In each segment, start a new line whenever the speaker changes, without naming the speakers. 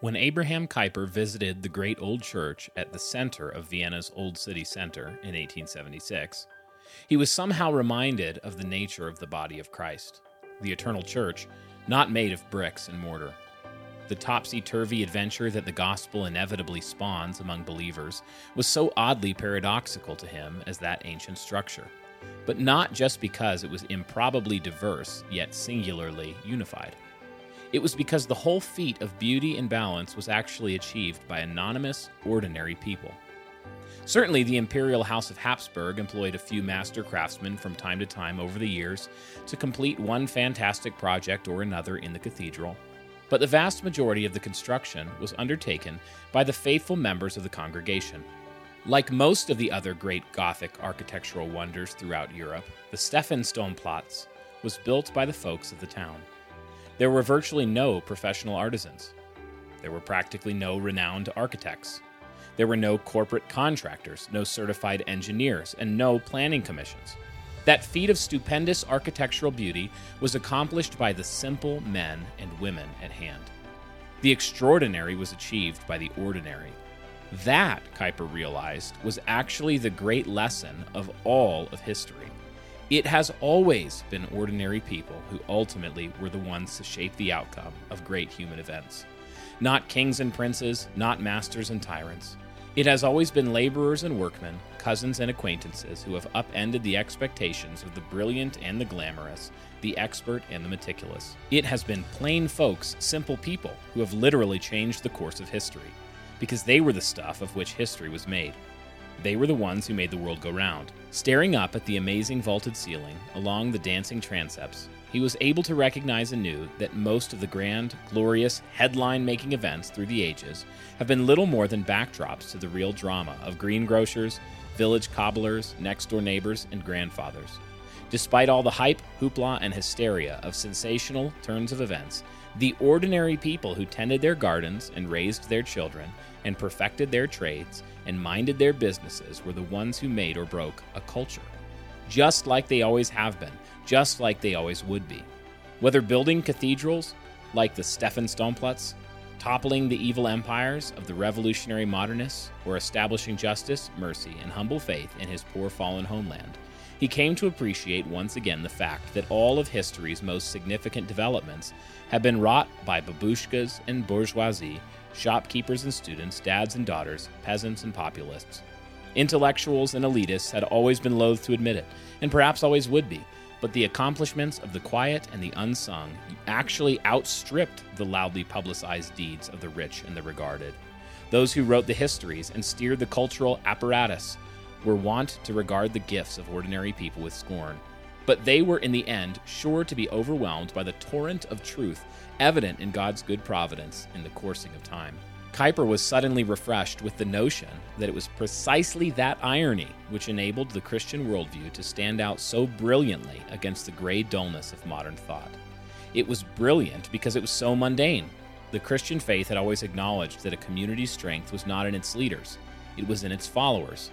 When Abraham Kuyper visited the great old church at the center of Vienna's Old City Center in 1876, he was somehow reminded of the nature of the body of Christ, the eternal church, not made of bricks and mortar. The topsy turvy adventure that the gospel inevitably spawns among believers was so oddly paradoxical to him as that ancient structure, but not just because it was improbably diverse, yet singularly unified. It was because the whole feat of beauty and balance was actually achieved by anonymous, ordinary people. Certainly, the imperial house of Habsburg employed a few master craftsmen from time to time over the years to complete one fantastic project or another in the cathedral, but the vast majority of the construction was undertaken by the faithful members of the congregation. Like most of the other great Gothic architectural wonders throughout Europe, the Stephansdomplatz was built by the folks of the town. There were virtually no professional artisans. There were practically no renowned architects. There were no corporate contractors, no certified engineers, and no planning commissions. That feat of stupendous architectural beauty was accomplished by the simple men and women at hand. The extraordinary was achieved by the ordinary. That, Kuyper realized, was actually the great lesson of all of history. It has always been ordinary people who ultimately were the ones to shape the outcome of great human events. Not kings and princes, not masters and tyrants. It has always been laborers and workmen, cousins and acquaintances who have upended the expectations of the brilliant and the glamorous, the expert and the meticulous. It has been plain folks, simple people, who have literally changed the course of history, because they were the stuff of which history was made. They were the ones who made the world go round. Staring up at the amazing vaulted ceiling, along the dancing transepts, he was able to recognize anew that most of the grand, glorious, headline making events through the ages have been little more than backdrops to the real drama of greengrocers, village cobblers, next door neighbors, and grandfathers. Despite all the hype, hoopla, and hysteria of sensational turns of events, the ordinary people who tended their gardens and raised their children and perfected their trades and minded their businesses were the ones who made or broke a culture. Just like they always have been, just like they always would be. Whether building cathedrals like the Stephansdomplatz, toppling the evil empires of the revolutionary modernists, or establishing justice, mercy, and humble faith in his poor fallen homeland, he came to appreciate once again the fact that all of history's most significant developments have been wrought by babushkas and bourgeoisie, shopkeepers and students, dads and daughters, peasants and populists. Intellectuals and elitists had always been loath to admit it, and perhaps always would be, but the accomplishments of the quiet and the unsung actually outstripped the loudly publicized deeds of the rich and the regarded. Those who wrote the histories and steered the cultural apparatus were wont to regard the gifts of ordinary people with scorn. But they were in the end sure to be overwhelmed by the torrent of truth evident in God's good providence in the coursing of time. Kuyper was suddenly refreshed with the notion that it was precisely that irony which enabled the Christian worldview to stand out so brilliantly against the gray dullness of modern thought. It was brilliant because it was so mundane. The Christian faith had always acknowledged that a community's strength was not in its leaders, it was in its followers.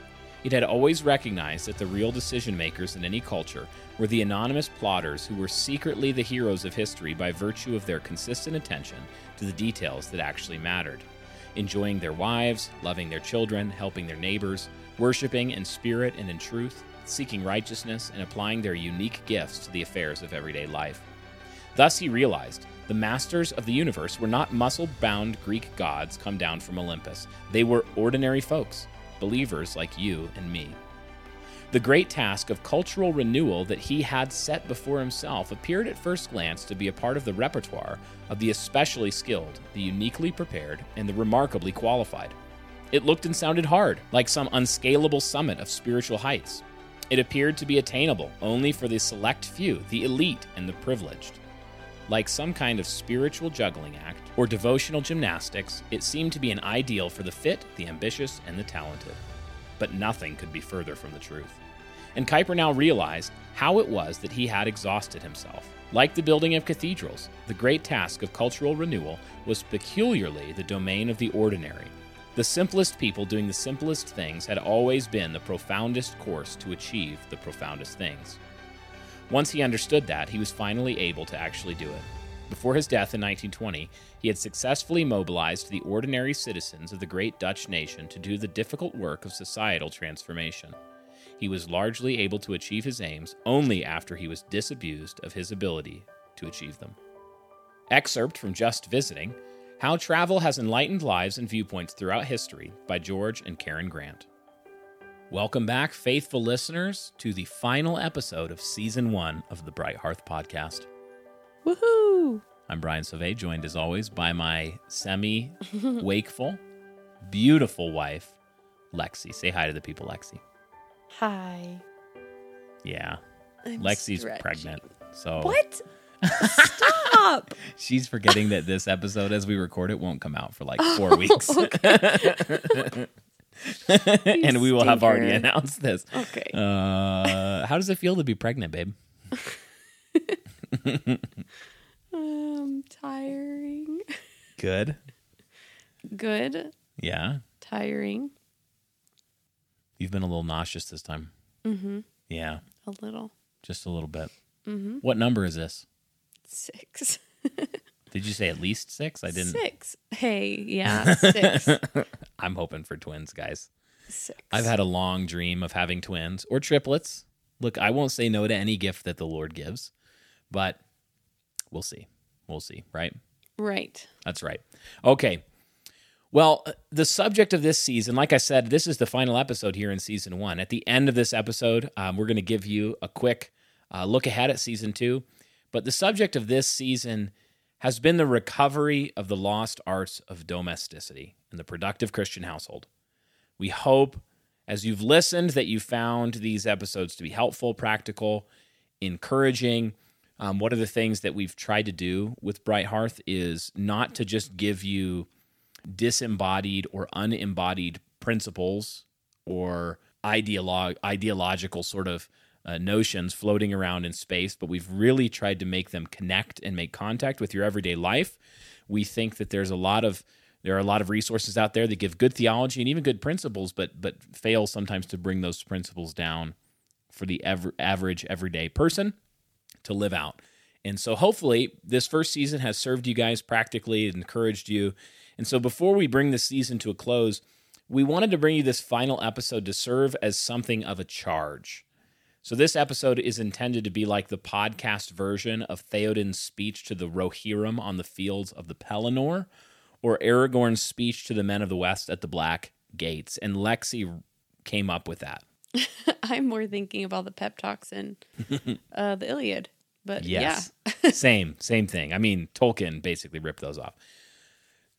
It had always recognized that the real decision makers in any culture were the anonymous plotters who were secretly the heroes of history by virtue of their consistent attention to the details that actually mattered. Enjoying their wives, loving their children, helping their neighbors, worshiping in spirit and in truth, seeking righteousness, and applying their unique gifts to the affairs of everyday life. Thus, he realized the masters of the universe were not muscle bound Greek gods come down from Olympus. They were ordinary folks believers like you and me. The great task of cultural renewal that he had set before himself appeared at first glance to be a part of the repertoire of the especially skilled, the uniquely prepared, and the remarkably qualified. It looked and sounded hard, like some unscalable summit of spiritual heights. It appeared to be attainable only for the select few, the elite and the privileged. Like some kind of spiritual juggling act or devotional gymnastics, it seemed to be an ideal for the fit, the ambitious, and the talented. But nothing could be further from the truth. And Kuyper now realized how it was that he had exhausted himself. Like the building of cathedrals, the great task of cultural renewal was peculiarly the domain of the ordinary. The simplest people doing the simplest things had always been the profoundest course to achieve the profoundest things. Once he understood that, he was finally able to actually do it. Before his death in 1920, he had successfully mobilized the ordinary citizens of the great Dutch nation to do the difficult work of societal transformation. He was largely able to achieve his aims only after he was disabused of his ability to achieve them. Excerpt from Just Visiting How Travel Has Enlightened Lives and Viewpoints Throughout History by George and Karen Grant. Welcome back, faithful listeners, to the final episode of season one of the Bright Hearth podcast.
Woohoo!
I'm Brian Sauvé, joined as always by my semi wakeful, beautiful wife, Lexy. Say hi to the people, Lexy.
Hi.
Yeah,
I'm
Lexy's
stretching.
pregnant. So
What? Stop!
she's forgetting that this episode, as we record it, won't come out for like four weeks. and we will have already announced this.
Okay.
Uh, how does it feel to be pregnant, babe?
um, tiring.
Good.
Good.
Yeah.
Tiring.
You've been a little nauseous this time.
Mm-hmm.
Yeah.
A little.
Just a little bit.
Mm-hmm.
What number is this?
Six.
Did you say at least six? I didn't.
Six. Hey, yeah, six.
I'm hoping for twins, guys.
Six.
I've had a long dream of having twins or triplets. Look, I won't say no to any gift that the Lord gives, but we'll see. We'll see, right?
right.
That's right. Okay. Well, uh, the subject of this season, like I said, this is the final episode here in season one. At the end of this episode, um, we're going to give you a quick uh, look ahead at season two. But the subject of this season has been the recovery of the lost arts of domesticity in the productive Christian household. We hope, as you've listened, that you found these episodes to be helpful, practical, encouraging. Um, one of the things that we've tried to do with Bright Hearth is not to just give you disembodied or unembodied principles or ideolo- ideological sort of uh, notions floating around in space, but we've really tried to make them connect and make contact with your everyday life. We think that there's a lot of there are a lot of resources out there that give good theology and even good principles, but but fail sometimes to bring those principles down for the ever, average everyday person to live out. And so hopefully this first season has served you guys practically, and encouraged you. And so before we bring this season to a close, we wanted to bring you this final episode to serve as something of a charge. So this episode is intended to be like the podcast version of Theoden's speech to the Rohirrim on the fields of the Pelennor, or Aragorn's speech to the men of the West at the Black Gates. And Lexy came up with that.
I'm more thinking of all the pep talks in uh, the Iliad. But
Yes. same, same thing. I mean, Tolkien basically ripped those off.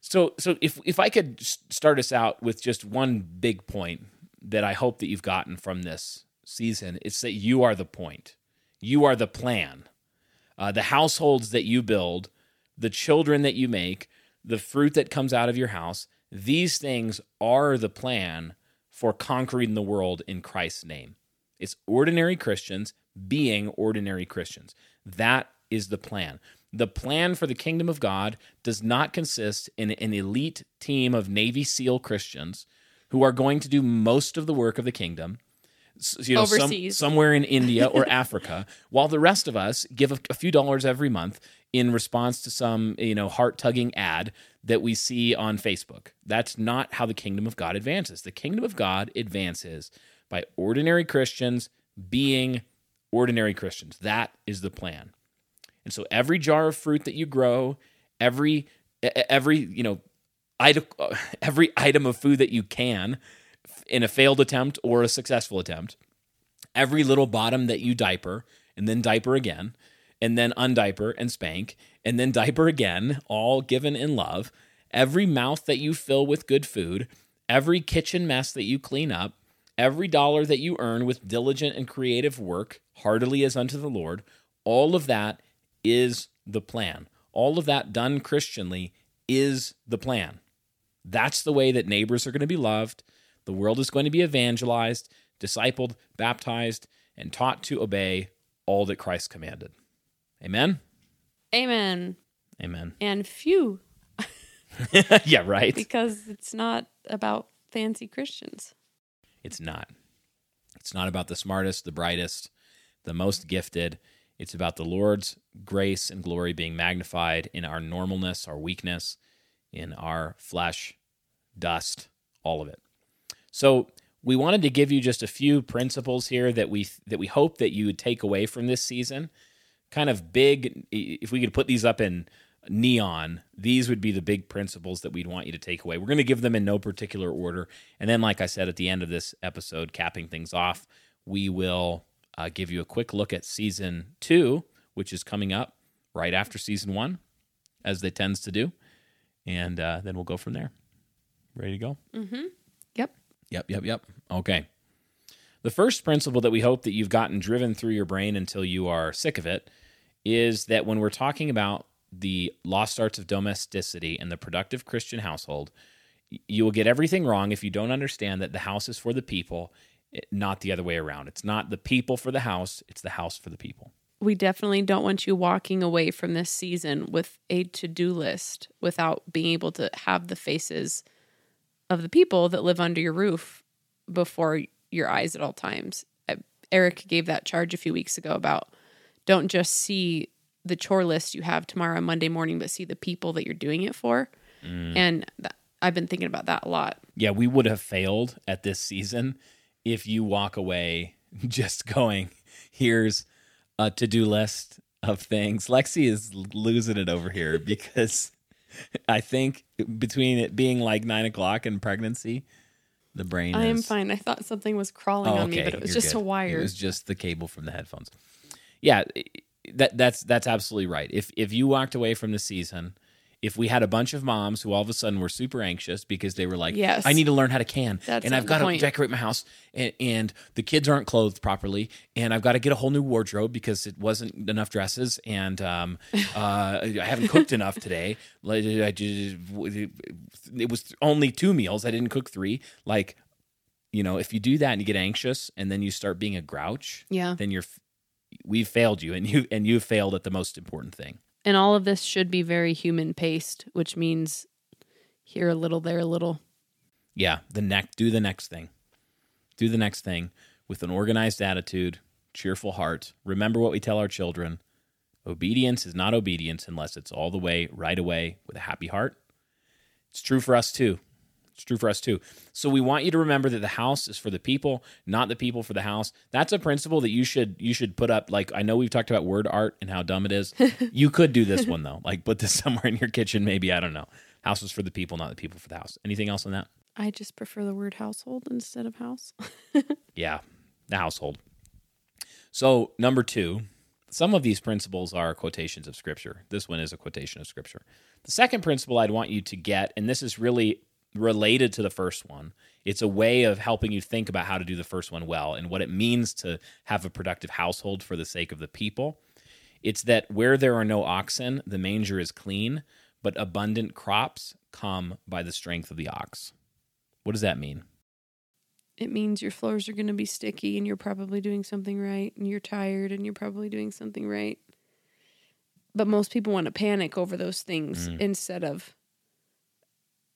So, so if if I could start us out with just one big point that I hope that you've gotten from this season, it's that you are the point. You are the plan. Uh, the households that you build, the children that you make, the fruit that comes out of your house, these things are the plan for conquering the world in Christ's name. It's ordinary Christians being ordinary Christians. That is the plan. The plan for the kingdom of God does not consist in an elite team of Navy SEAL Christians who are going to do most of the work of the kingdom. You know, some-
Overseas.
somewhere in India or Africa, while the rest of us give a, a few dollars every month in response to some you know heart tugging ad that we see on Facebook. That's not how the kingdom of God advances. The kingdom of God advances by ordinary Christians being ordinary Christians. That is the plan. And so every jar of fruit that you grow, every every you know item, uh, every item of food that you can in a failed attempt or a successful attempt, every little bottom that you diaper and then diaper again and then undiaper and spank and then diaper again, all given in love, every mouth that you fill with good food, every kitchen mess that you clean up, every dollar that you earn with diligent and creative work, heartily as unto the Lord, all of that is the plan. All of that done Christianly is the plan. That's the way that neighbors are going to be loved. The world is going to be evangelized, discipled, baptized, and taught to obey all that Christ commanded. Amen.
Amen.
Amen.
And phew,
yeah, right.
because it's not about fancy Christians.
It's not. It's not about the smartest, the brightest, the most gifted. It's about the Lord's grace and glory being magnified in our normalness, our weakness, in our flesh, dust, all of it. So, we wanted to give you just a few principles here that we that we hope that you would take away from this season. Kind of big if we could put these up in neon, these would be the big principles that we'd want you to take away. We're going to give them in no particular order. And then like I said at the end of this episode capping things off, we will uh, give you a quick look at season 2, which is coming up right after season 1 as they tends to do. And uh, then we'll go from there. Ready to go?
Mm-hmm. Yep.
Yep, yep. Okay. The first principle that we hope that you've gotten driven through your brain until you are sick of it is that when we're talking about the lost arts of domesticity and the productive Christian household, you will get everything wrong if you don't understand that the house is for the people, eh, not the other way around. It's not the people for the house, it's the house for the people.
We definitely don't want you walking away from this season with a to do list without being able to have the faces of the people that live under your roof before your eyes at all times. Eric gave that charge a few weeks ago about don't just see the chore list you have tomorrow on Monday morning, but see the people that you're doing it for. Mm. And th- I've been thinking about that a lot.
Yeah, we would have failed at this season if you walk away just going, here's a to do list of things. Lexy is losing it over here because I think between it being like nine o'clock and pregnancy, the brain.
I am fine. I thought something was crawling oh, on me, but it was just good. a wire.
It was just the cable from the headphones. Yeah, that that's that's absolutely right. If if you walked away from the season, if we had a bunch of moms who all of a sudden were super anxious because they were like,
yes.
I need to learn how to can,
that's
and I've got to decorate my house, and, and, the kids aren't clothed properly, and I've got to get a whole new wardrobe because it wasn't enough dresses, and um, uh, I haven't cooked enough today. I just, it was only two meals. I didn't cook three. Like, you know, if you do that and you get anxious, and then you start being a grouch,
yeah,
then you're we've failed you and you and you failed at the most important thing
and all of this should be very human paced which means here a little there a little.
Yeah the next do the next thing. Do the next thing with an organized attitude cheerful heart. Remember what we tell our children. Obedience is not obedience unless it's all the way right away with a happy heart. It's true for us too it's true for us too. So we want you to remember that the house is for the people, not the people for the house. That's a principle that you should you should put up. Like I know we've talked about word art and how dumb it is. you could do this one though. Like put this somewhere in your kitchen, maybe. I don't know. House is for the people, not the people for the house. Anything else on that?
I just prefer the word household instead of house.
yeah, the household. So number two, some of these principles are quotations of scripture. This one is a quotation of scripture. The second principle I'd want you to get, and this is really related to the first one. It's a way of helping you think about how to do the first one well and what it means to have a productive household for the sake of the people. It's that where there are no oxen, the manger is clean, but abundant crops come by the strength of the ox. What does that mean?
It means your floors are going to be sticky and you're probably doing something right and you're tired and you're probably doing something right. But most people want to panic over those things mm. instead of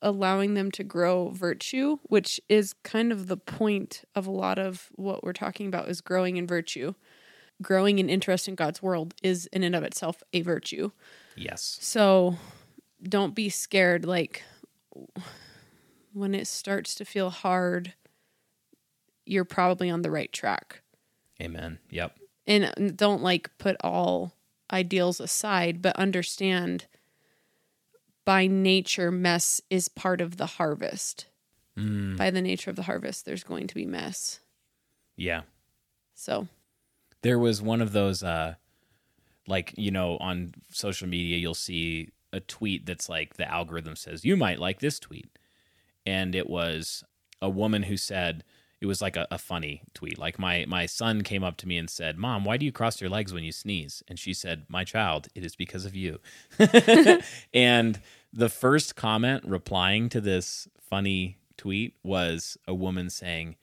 allowing them to grow virtue, which is kind of the point of a lot of what we're talking about is growing in virtue. Growing in interest in God's world is in and of itself a virtue.
Yes.
So don't be scared like when it starts to feel hard, you're probably on the right track.
Amen. Yep.
And don't like put all ideals aside, but understand by nature, mess is part of the harvest. Mm. By the nature of the harvest, there's going to be mess.
Yeah.
So
there was one of those, uh, like, you know, on social media, you'll see a tweet that's like the algorithm says, you might like this tweet. And it was a woman who said, it was like a, a, funny tweet. Like my my son came up to me and said, "Mom, why do you cross your legs when you sneeze?" And she said, "My child, it is because of you." and the first comment replying to this funny tweet was a woman saying,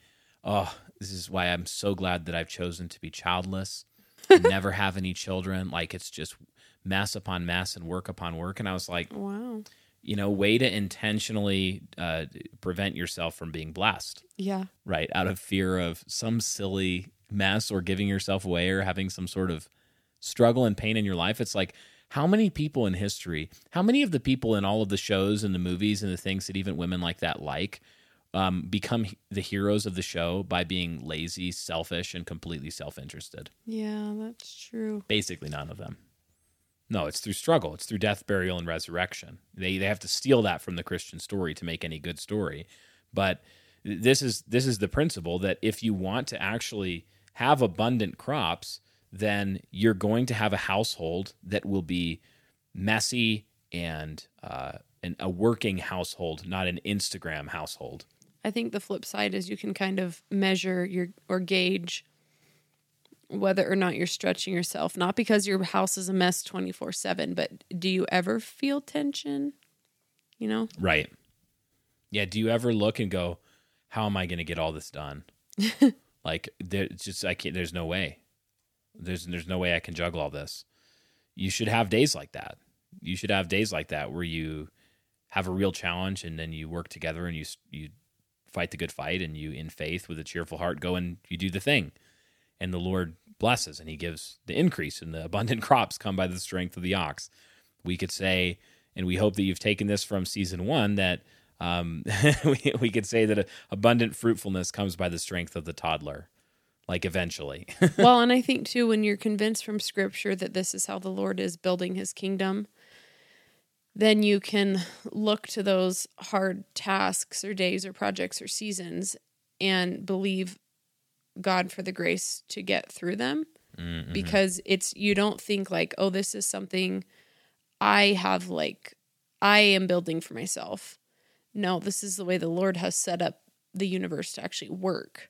"Oh, this is why I'm so glad that I've chosen to be childless, never have any children. Like it's just mess upon mess and work upon work." And I was like,
"Wow."
You know, way to intentionally uh, prevent yourself from being blessed.
Yeah.
Right. Out of fear of some silly mess or giving yourself away or having some sort of struggle and pain in your life, it's like how many people in history, how many of the people in all of the shows and the movies and the things that even women like that like um, become the heroes of the show by being lazy, selfish, and completely self interested?
Yeah, that's true.
Basically, none of them. No, it's through struggle. It's through death, burial, and resurrection. They they have to steal that from the Christian story to make any good story. But this is this is the principle that if you want to actually have abundant crops, then you're going to have a household that will be messy and uh, an, a working household, not an Instagram household.
I think the flip side is you can kind of measure your or gauge whether or not you're stretching yourself, not because your house is a mess 24 7, but do you ever feel tension? You know?
Right. Yeah. Do you ever look and go, how am I going to get all this done? like, there's just, I can't, there's no way. There's, there's no way I can juggle all this. You should have days like that. You should have days like that where you have a real challenge and then you work together and you, you fight the good fight and you, in faith with a cheerful heart, go and you do the thing and the Lord blesses and he gives the increase and the abundant crops come by the strength of the ox. We could say, and we hope that you've taken this from season one, that um, we, we could say that abundant fruitfulness comes by the strength of the toddler, like eventually.
well, and I think too, when you're convinced from scripture that this is how the Lord is building his kingdom, then you can look to those hard tasks or days or projects or seasons and believe God for the grace to get through them mm-hmm. because it's you don't think like oh this is something I have like I am building for myself. No, this is the way the Lord has set up the universe to actually work.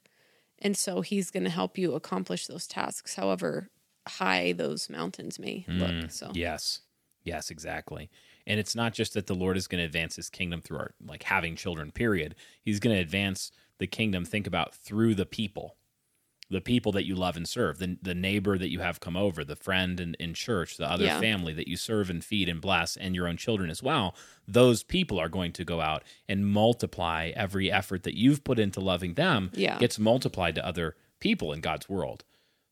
And so he's going to help you accomplish those tasks however high those mountains may mm, look. So
Yes. Yes, exactly. And it's not just that the Lord is going to advance his kingdom through our like having children period. He's going to advance the kingdom think about through the people the people that you love and serve, the, the neighbor that you have come over, the friend in, in church, the other yeah. family that you serve and feed and bless, and your own children as well, those people are going to go out and multiply every effort that you've put into loving them
yeah.
gets multiplied to other people in God's world.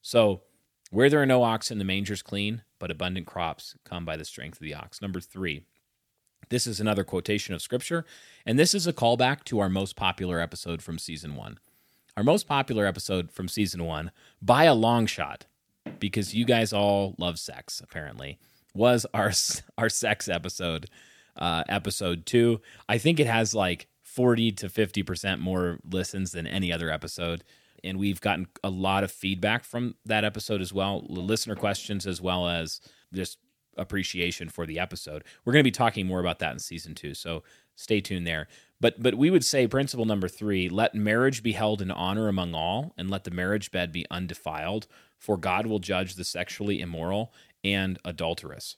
So, where there are no oxen, the manger's clean, but abundant crops come by the strength of the ox. Number three, this is another quotation of scripture, and this is a callback to our most popular episode from season one our most popular episode from season one by a long shot, because you guys all love sex apparently, was our our sex episode, uh, episode two. I think it has like forty to fifty percent more listens than any other episode. And we've gotten a lot of feedback from that episode as well, listener questions as well as just appreciation for the episode. We're going to be talking more about that in season two, so stay tuned there. But but we would say principle number three: let marriage be held in honor among all, and let the marriage bed be undefiled. For God will judge the sexually immoral and adulterous.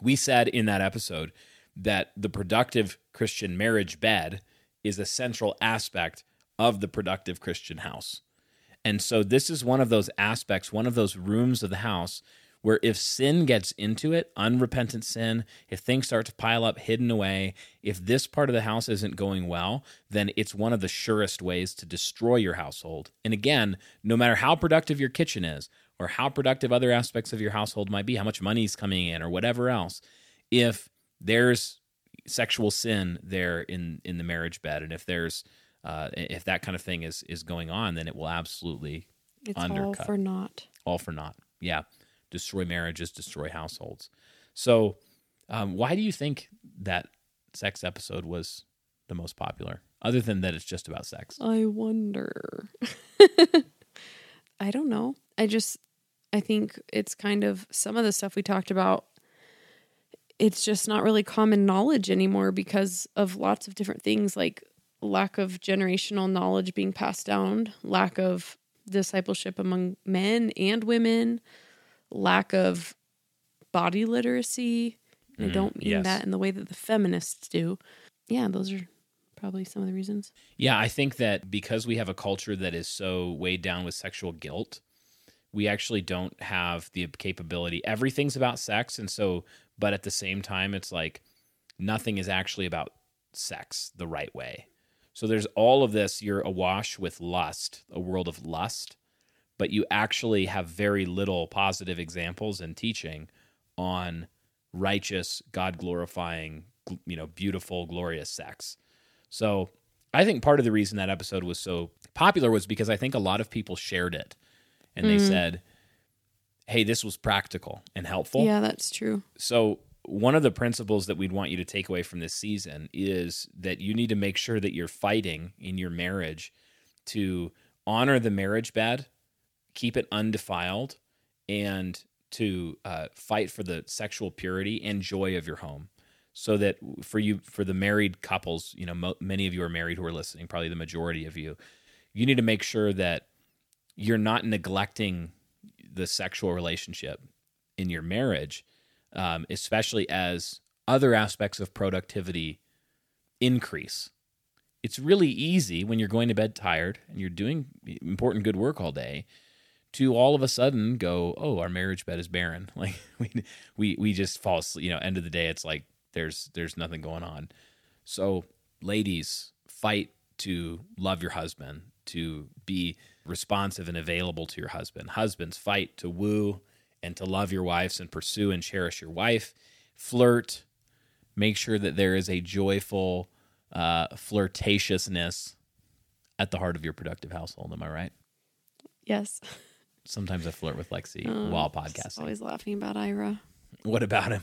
We said in that episode that the productive Christian marriage bed is a central aspect of the productive Christian house. And so this is one of those aspects, one of those rooms of the house where if sin gets into it, unrepentant sin, if things start to pile up hidden away, if this part of the house isn't going well, then it's one of the surest ways to destroy your household. And again, no matter how productive your kitchen is, or how productive other aspects of your household might be, how much money's coming in, or whatever else, if there's sexual sin there in in the marriage bed, and if there's uh, if that kind of thing is is going on, then it will absolutely
it's
undercut.
all for naught.
All for naught. Yeah destroy marriages, destroy households. So, um, why do you think that sex episode was the most popular, other than that it's just about sex?
I wonder. I don't know. I just, I think it's kind of some of the stuff we talked about. It's just not really common knowledge anymore because of lots of different things like lack of generational knowledge being passed down, lack of discipleship among men and women, lack of body literacy. Mm, I don't mean yes. that in the way that the feminists do. Yeah, those are probably some of the reasons.
Yeah, I think that because we have a culture that is so weighed down with sexual guilt, we actually don't have the capability. Everything's about sex. And so, but at the same time, it's like nothing is actually about sex the right way. So there's all of this, you're awash with lust, a world of lust but you actually have very little positive examples and teaching on righteous, God glorifying, you know, beautiful, glorious sex. So I think part of the reason that episode was so popular was because I think a lot of people shared it and they mm. said, hey, this was practical and helpful.
Yeah, that's true.
So, one of the principles that we'd want you to take away from this season is that you need to make sure that you're fighting in your marriage to honor the marriage bed, keep it undefiled, and to uh, fight for the sexual purity and joy of your home. So that for you, for the married couples, you know, mo- many of you are married who are listening, probably the majority of you, you need to make sure that you're not neglecting the sexual relationship in your marriage, um, especially as other aspects of productivity increase. It's really easy when you're going to bed tired and you're doing important good work all day to all of a sudden go, oh, our marriage bed is barren. Like we we we just fall asleep. You know, end of the day, it's like there's there's nothing going on. So, ladies, fight to love your husband, to be responsive and available to your husband. Husbands, fight to woo and to love your wives and pursue and cherish your wife. Flirt. Make sure that there is a joyful uh, flirtatiousness at the heart of your productive household. Am I right?
Yes.
Sometimes I flirt with Lexy
Um,
while podcasting.
Always laughing about Ira.
What about him?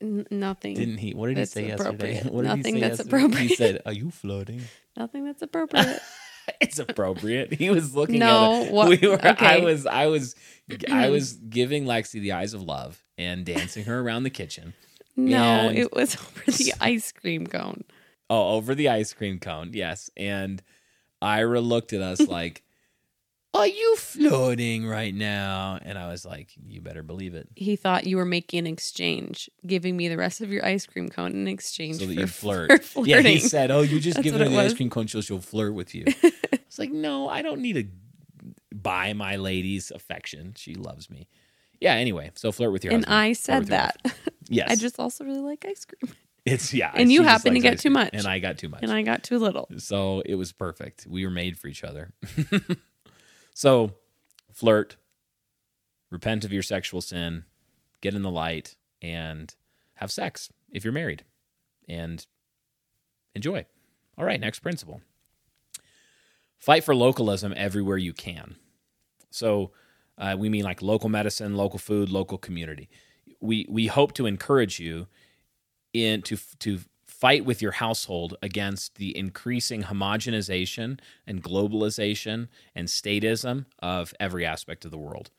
N- nothing.
Didn't he? What did he say yesterday?
appropriate.
What did he
Nothing
say
that's
yesterday? He said, "Are you flirting?"
nothing that's appropriate.
it's appropriate. He was looking
No,
at
what-
we were I was I was I was giving Lexy the eyes of love and dancing her around the kitchen.
no,
And-
it was over the ice cream cone.
Oh, over the ice cream cone. Yes. And Ira looked at us like, "Are you floating right now?" And I was like, "You better believe it."
He thought you were making an exchange, giving me the rest of your ice cream cone in exchange
So that
for,
you flirt.
flirting.
Yeah, he said, "Oh, you just
That's
give her the ice cream cone, so she'll flirt with you." it's like, no, I don't need to buy my lady's affection. She loves me. Yeah. Anyway, so flirt with your
and
husband.
I said that.
Yes.
I just also really like ice cream,
it's yeah.
and you
just
happen to get too much.
and I got too much.
and I got too little.
So it was perfect. We were made for each other. So flirt, repent of your sexual sin, get in the light, and have sex if you're married and enjoy. All right, next principle fight for localism everywhere you can. So uh, we mean like local medicine, local food, local community. We, we hope to encourage you in to to fight with your household against the increasing homogenization and globalization and statism of every aspect of the world.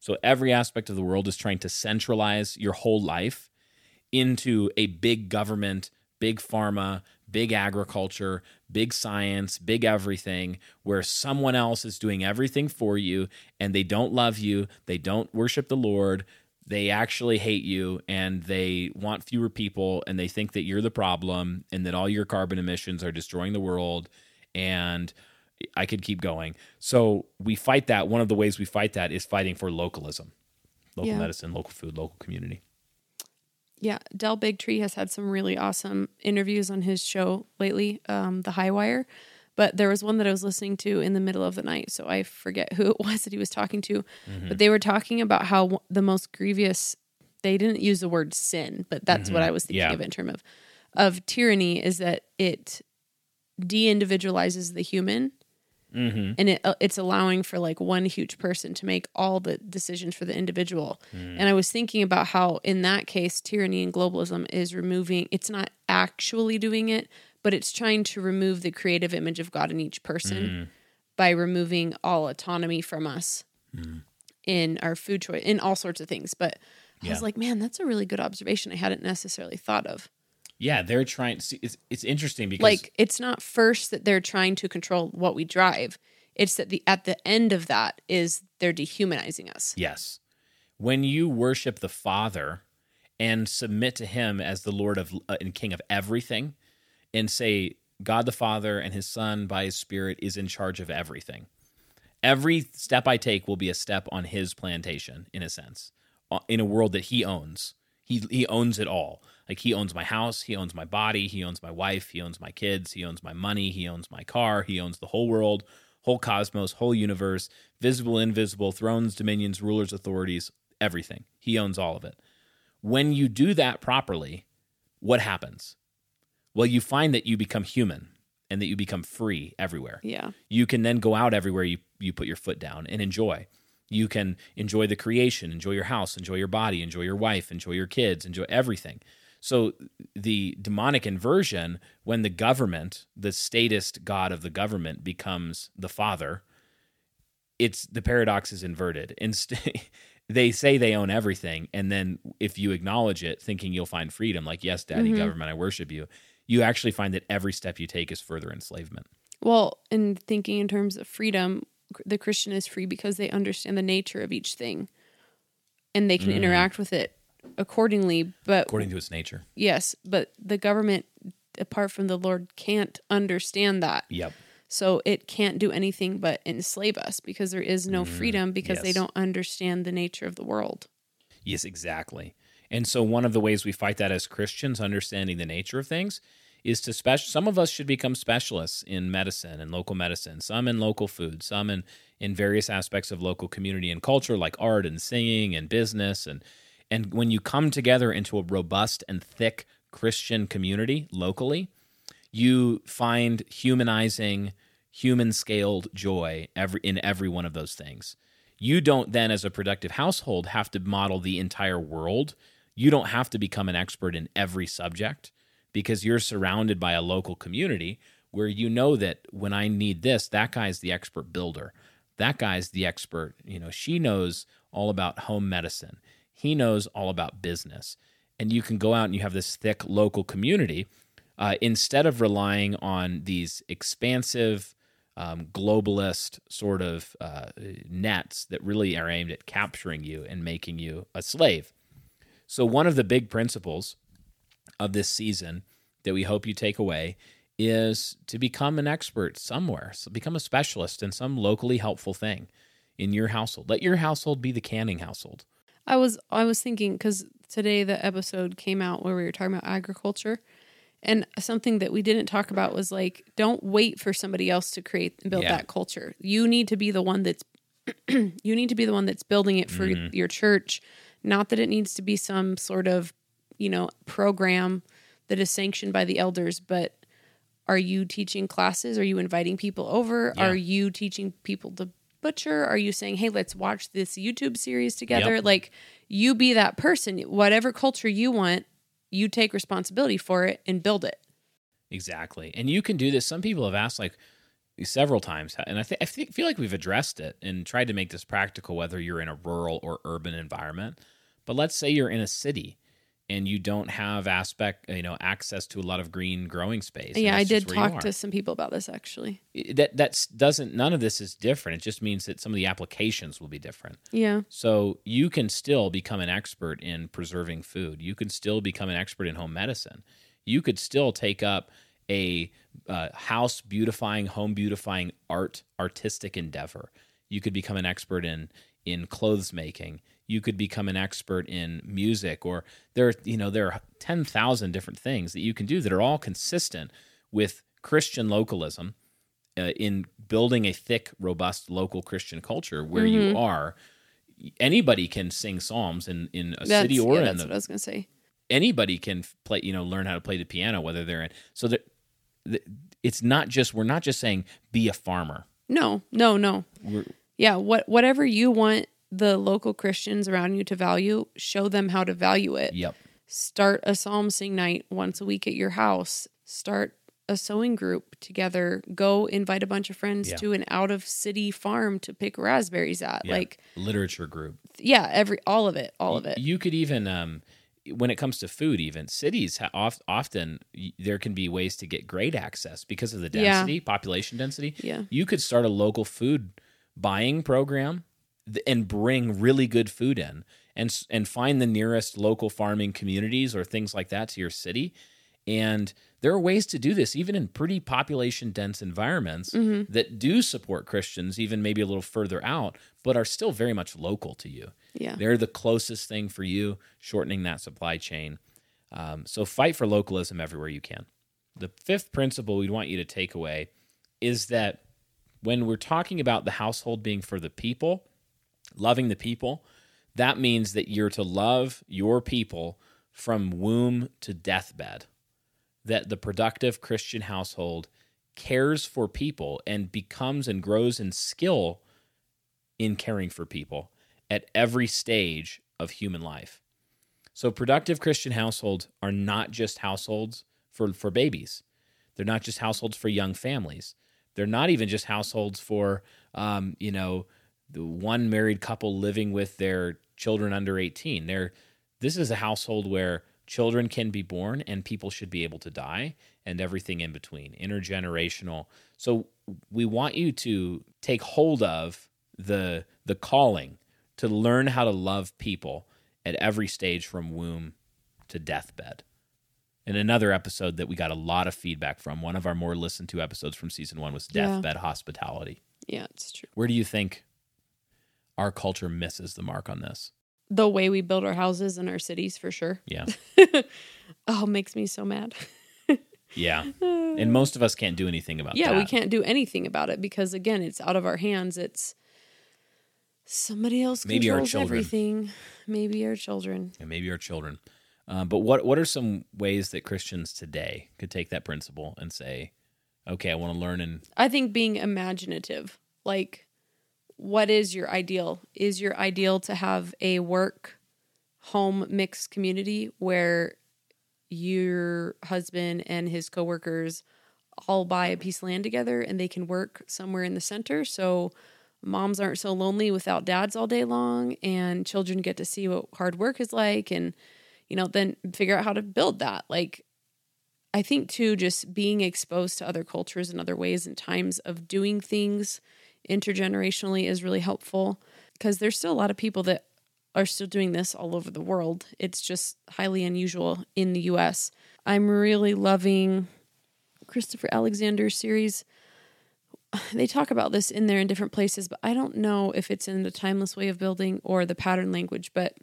So every aspect of the world is trying to centralize your whole life into a big government, big pharma, big agriculture, big science, big everything, where someone else is doing everything for you and they don't love you, they don't worship the Lord, they actually hate you and they want fewer people and they think that you're the problem and that all your carbon emissions are destroying the world and I could keep going. So we fight that. One of the ways we fight that is fighting for localism. Local
Yeah.
medicine, local food, local community.
Yeah, Del Bigtree has had some really awesome interviews on his show lately, um, The High Wire. But there was one that I was listening to in the middle of the night, so I forget who it was that he was talking to. But they were talking about how the most grievous. They didn't use the word sin, but that's what I was thinking
Yeah.
of in terms of of tyranny is that it de-individualizes the human
Mm-hmm.
and it uh, it's allowing for like one huge person to make all the decisions for the individual.
Mm.
And I was thinking about how in that case tyranny and globalism is removing it's not actually doing it, but it's trying to remove the creative image of God in each person
Mm.
by removing all autonomy from us in our food choice in all sorts of things. But I
Yeah.
was like, man, that's a really good observation I hadn't necessarily thought of.
Yeah, they're trying. See, it's it's interesting because
like it's not first that they're trying to control what we drive it's that the at the end of that is they're dehumanizing us
yes, when you worship the Father and submit to Him as the Lord of uh, and King of everything, and say God the Father and His Son by His Spirit is in charge of everything. Every step I take will be a step on His plantation, in a sense, uh, in a world that He owns. He He owns it all. Like He owns my house, He owns my body, He owns my wife, He owns my kids, He owns my money, He owns my car, He owns the whole world. whole cosmos, whole universe, visible, invisible, thrones, dominions, rulers, authorities, everything. He owns all of it. When you do that properly, what happens? Well, you find that you become human and that you become free everywhere.
Yeah.
You can then go out everywhere you, you put your foot down and enjoy. You can enjoy the creation, enjoy your house, enjoy your body, enjoy your wife, enjoy your kids, enjoy everything. So the demonic inversion, when the government, the statist god of the government, becomes the father, it's the paradox is inverted. Instead, they say they own everything, and then if you acknowledge it, thinking you'll find freedom, like yes, Daddy,
Mhm.
government, I worship you, you actually find that every step you take is further enslavement.
Well, in thinking in terms of freedom, the Christian is free because they understand the nature of each thing and they can
Mm.
interact with it accordingly. But
According to its nature.
yes, but the government, apart from the Lord, can't understand that.
Yep.
So it can't do anything but enslave us because there is no freedom because they
Mm,
don't understand the nature of the world.
Yes, exactly. And so one of the ways we fight that as Christians, understanding the nature of things, is to special. Some of us should become specialists in medicine and local medicine. Some in local food. Some in in various aspects of local community and culture, like art and singing and business. And and when you come together into a robust and thick Christian community locally, you find humanizing, human scaled joy every in every one of those things. You don't then, as a productive household, have to model the entire world. You don't have to become an expert in every subject because you're surrounded by a local community where you know that when I need this, that guy's the expert builder. That guy's the expert. You know, she knows all about home medicine. He knows all about business. And you can go out and you have this thick local community uh, instead of relying on these expansive, um, globalist sort of uh, nets that really are aimed at capturing you and making you a slave. So, one of the big principles of this season that we hope you take away is to become an expert somewhere, so become a specialist in some locally helpful thing in your household. Let your household be the canning household.
I was I was thinking because today the episode came out where we were talking about agriculture, and something that we didn't talk about was like don't wait for somebody else to create and build
Yeah.
that culture. You need to be the one that's you need to be the one that's building it for
Mm-hmm.
your church. Not that it needs to be some sort of you know program that is sanctioned by the elders, but are you teaching classes? Are you inviting people over?
Yeah.
Are you teaching people to butcher? Are you saying, hey, let's watch this YouTube series together?
Yep.
Like, you be that person. Whatever culture you want, you take responsibility for it and build it.
Exactly. And you can do this. Some people have asked like several times, and I, th- I thi- feel like we've addressed it and tried to make this practical, whether you're in a rural or urban environment. But let's say you're in a city and you don't have aspect, you know, access to a lot of green growing space.
yeah, I did talk to some people about this actually.
that. That's doesn't. None of this is different. It just means that some of the applications will be different.
Yeah.
So you can still become an expert in preserving food. You can still become an expert in home medicine. You could still take up a uh, house beautifying, home beautifying art, artistic endeavor. You could become an expert in in clothes making. You could become an expert in music, or there, are, you know, there are ten thousand different things that you can do that are all consistent with Christian localism uh, in building a thick, robust local Christian culture where you are. Anybody can sing psalms in, in a
That's,
city or
yeah,
in
that's
the,
what I was going to say.
anybody can play you know learn how to play the piano whether they're in so that that it's not just we're not just saying be a farmer
No, no, no.
we're,
Yeah, what whatever you want the local Christians around you to value, show them how to value it.
yep
Start a psalm sing night once a week at your house. Start a sewing group together. Go invite a bunch of friends
Yeah.
to an out of city farm to pick raspberries at.
yeah.
Like,
literature group
yeah, every all of it, all of it.
you could even um when it comes to food even cities ha- oft, often y- there can be ways to get great access because of the
Yeah.
density population density
Yeah.
you could start a local food buying program and bring really good food in and and find the nearest local farming communities or things like that to your city and there are ways to do this even in pretty population dense environments
Mm-hmm.
that do support Christians even maybe a little further out but are still very much local to you
Yeah.
they're the closest thing for you shortening that supply chain um, so fight for localism everywhere you can the fifth principle we'd want you to take away is that when we're talking about the household being for the people, loving the people, that means that you're to love your people from womb to deathbed. That the productive Christian household cares for people and becomes and grows in skill in caring for people at every stage of human life. So, productive Christian households are not just households for, for babies, they're not just households for young families. They're not even just households for, um, you know, the one married couple living with their children under 18. They're, this is a household where children can be born and people should be able to die and everything in between, intergenerational. So we want you to take hold of the the calling to learn how to love people at every stage from womb to deathbed. In another episode that we got a lot of feedback from, one of our more listened to episodes from season one was
Yeah.
deathbed hospitality.
Yeah, it's true.
Where do you think our culture misses the mark on this?
The way we build our houses and our cities, for sure.
Yeah.
Oh, makes me so mad.
Yeah. And most of us can't do anything about that.
yeah,
that.
we can't do anything about it because again, it's out of our hands. It's somebody else
Maybe our
controls
children.
everything. Maybe our children.
and maybe our children. Um, but what what are some ways that Christians today could take that principle and say, okay, I want to learn and
I think being imaginative, like what is your ideal? Is your ideal to have a work home mixed community where your husband and his coworkers all buy a piece of land together and they can work somewhere in the center so moms aren't so lonely without dads all day long and children get to see what hard work is like and you know then figure out how to build that like I think too, just being exposed to other cultures and other ways and times of doing things intergenerationally is really helpful because there's still a lot of people that are still doing this all over the world. It's just highly unusual in the US. I'm really loving Christopher Alexander's series. They talk about this in there in different places, but I don't know if it's in the timeless way of building or the pattern language, but